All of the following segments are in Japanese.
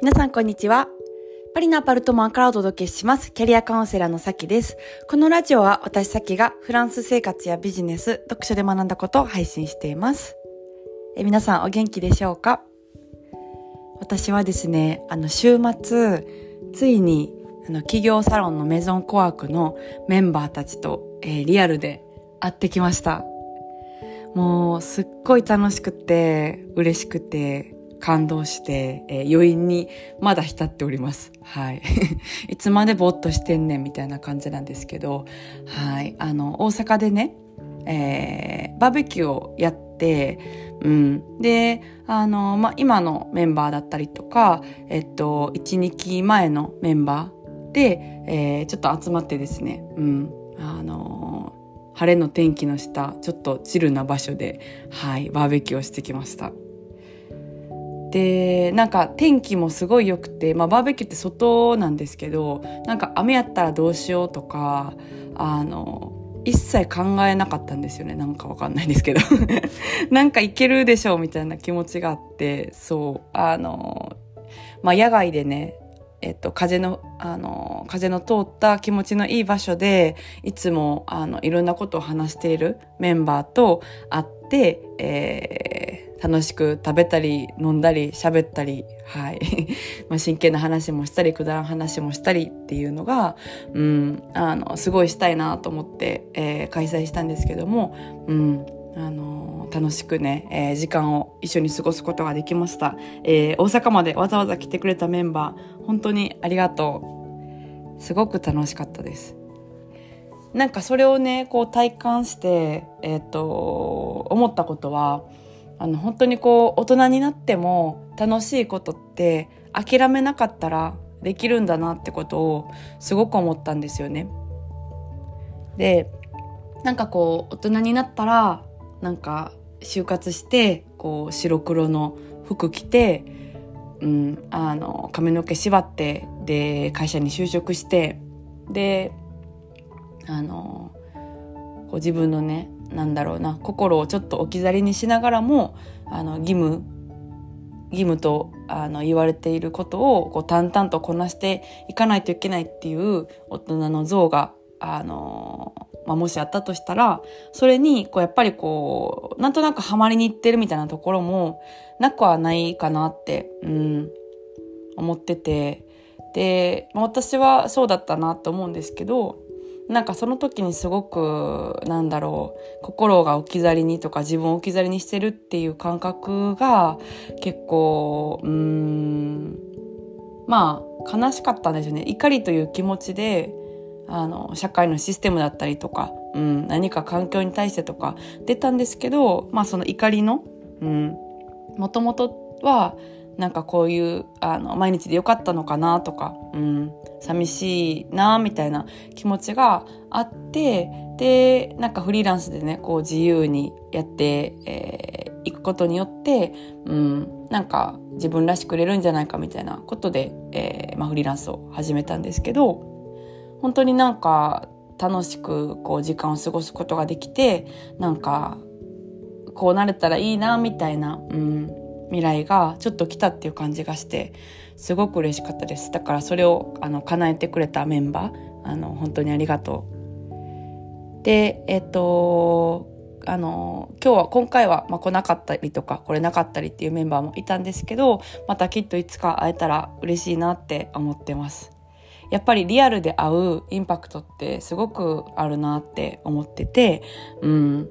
皆さんこんにちは。パリのアパルトマンからお届けします。キャリアカウンセラーのさきです。このラジオは私さきがフランス生活やビジネス、読書で学んだことを配信しています。え皆さんお元気でしょうか？私はですね、あの週末、ついにあの企業サロンのメゾンコワークのメンバーたちと、えー、リアルで会ってきました。もうすっごい楽しくて嬉しくて感動して、えー、余韻にまだ浸っております。はい。いつまでぼっとしてんねんみたいな感じなんですけど、はい。あの、大阪でね、えー、バーベキューをやって、うん。で、あの、ま、今のメンバーだったりとか、えっと、1、2期前のメンバーで、えー、ちょっと集まってですね、うん。あの晴れの天気の下、ちょっとチルな場所で、はい、バーベキューをしてきました。でなんか天気もすごい良くて、まあ、バーベキューって外なんですけどなんか雨やったらどうしようとかあの一切考えなかったんですよね。なんかわかんないんですけど。なんかいけるでしょうみたいな気持ちがあってそうあのまあ野外でねえっと、風の、あの、風の通った気持ちのいい場所で、いつも、あの、いろんなことを話しているメンバーと会って、えー、楽しく食べたり飲んだり喋ったり、はい。まあ真剣な話もしたり、くだらん話もしたりっていうのが、うん、あの、すごいしたいなと思って、えー、開催したんですけども、うん、あの楽しくね、えー、時間を一緒に過ごすことができました。えー、大阪までわざわざ来てくれたメンバー、本当にありがとう。すごく楽しかったです。なんかそれをね、こう体感して、えっ、と、思ったことは、あの本当にこう大人になっても楽しいことって諦めなかったらできるんだなってことをすごく思ったんですよね。でなんかこう大人になったらなんか就活してこう白黒の服着て、うん、あの髪の毛縛ってで会社に就職してであのこう自分のねなんだろうな心をちょっと置き去りにしながらもあの義務義務とあの言われていることをこう淡々とこなしていかないといけないっていう大人の像があの、まあ、もしあったとしたらそれにこうやっぱりこうなんとなくハマりにいってるみたいなところもなくはないかなって、うん、思ってて。でまあ私はそうだったなと思うんですけどなんかその時にすごくなんだろう心が置き去りにとか自分を置き去りにしてるっていう感覚が結構うんまあ悲しかったんですよね。怒りという気持ちであの社会のシステムだったりとか、うん、何か環境に対してとか出たんですけどまあその怒りのもともとはなんかこういうあの毎日でよかったのかなとか、うん、寂しいなみたいな気持ちがあってでなんかフリーランスでねこう自由にやってい、えー、くことによって、うん、なんか自分らしくれるんじゃないかみたいなことで、えーまあ、フリーランスを始めたんですけど本当になんか楽しくこう時間を過ごすことができてなんかこうなれたらいいなみたいな、うん、未来がちょっと来たっていう感じがしてすごく嬉しかったです。だからそれをあの叶えてくれたメンバーあの本当にありがとう。でえっとあの今日は今回は、まあ、来なかったりとか来れなかったりっていうメンバーもいたんですけどまたきっといつか会えたら嬉しいなって思ってます。やっぱりリアルで会うインパクトってすごくあるなって思ってて、うん、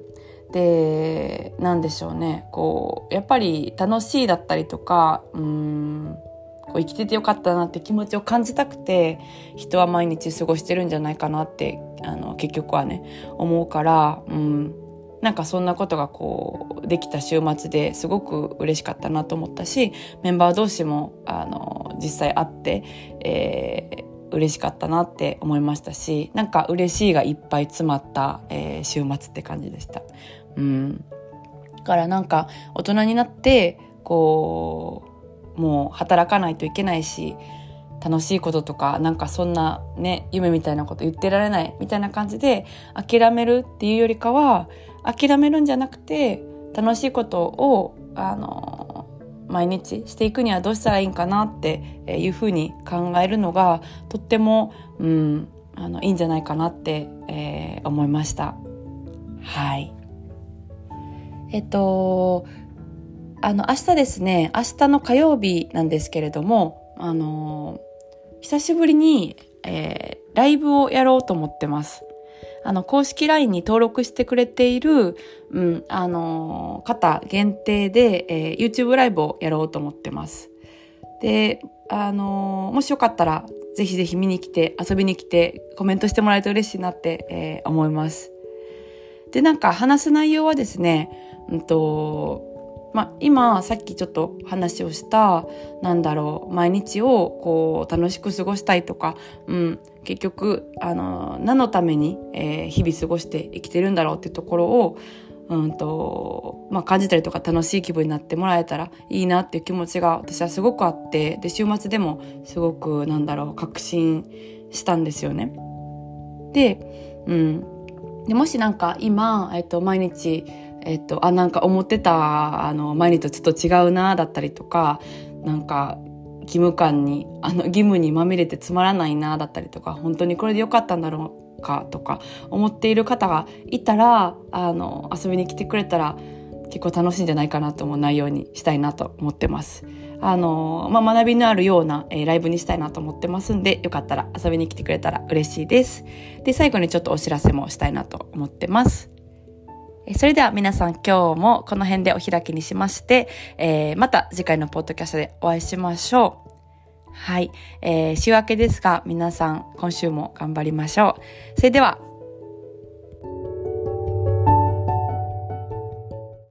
でなんでしょうね。こうやっぱり楽しいだったりとかうんこう生きててよかったなって気持ちを感じたくて人は毎日過ごしてるんじゃないかなってあの結局はね思うからうん。なんかそんなことがこうできた週末ですごく嬉しかったなと思ったしメンバー同士もあの実際会って、えー、嬉しかったなって思いましたしなんか嬉しいがいっぱい詰まった、えー、週末って感じでした。うん。だからなんか大人になってこうもう働かないといけないし楽しいこととかなんかそんなね夢みたいなこと言ってられないみたいな感じで諦めるっていうよりかは諦めるんじゃなくて楽しいことをあの毎日していくにはどうしたらいいんかなっていうふうに考えるのがとっても、うん、あのいいんじゃないかなって、えー、思いました。はい。えっと、あの、明日ですね、明日の火曜日なんですけれども、あの、久しぶりに、えー、ライブをやろうと思ってます。あの、公式 LINE に登録してくれている、うん、あの、方限定で、えー、YouTube ライブをやろうと思ってます。で、あの、もしよかったら、ぜひぜひ見に来て、遊びに来て、コメントしてもらえると嬉しいなって、えー、思います。で、なんか話す内容はですね、うんと、まあ、今さっきちょっと話をしたなんだろう毎日をこう楽しく過ごしたいとか、うん、結局あの何のために、えー、日々過ごして生きてるんだろうっていうところをうんとまあ、感じたりとか楽しい気分になってもらえたらいいなっていう気持ちが私はすごくあってで週末でもすごくなんだろう確信したんですよね。で,、うん、でもしなんか今、えっと、毎日えっと、あ、なんか思ってた、あの、前にとちょっと違うな、だったりとか、なんか、義務感に、あの、義務にまみれてつまらないな、だったりとか、本当にこれでよかったんだろうか、とか、思っている方がいたら、あの、遊びに来てくれたら、結構楽しいんじゃないかなと思う内容にしたいなと思ってます。あの、まあ、学びのあるような、えー、ライブにしたいなと思ってますんで、よかったら遊びに来てくれたら嬉しいです。で、最後にちょっとお知らせもしたいなと思ってます。それでは皆さん今日もこの辺でお開きにしまして、えー、また次回のポッドキャストでお会いしましょう。はい。えー、週明けですが皆さん今週も頑張りましょう。それでは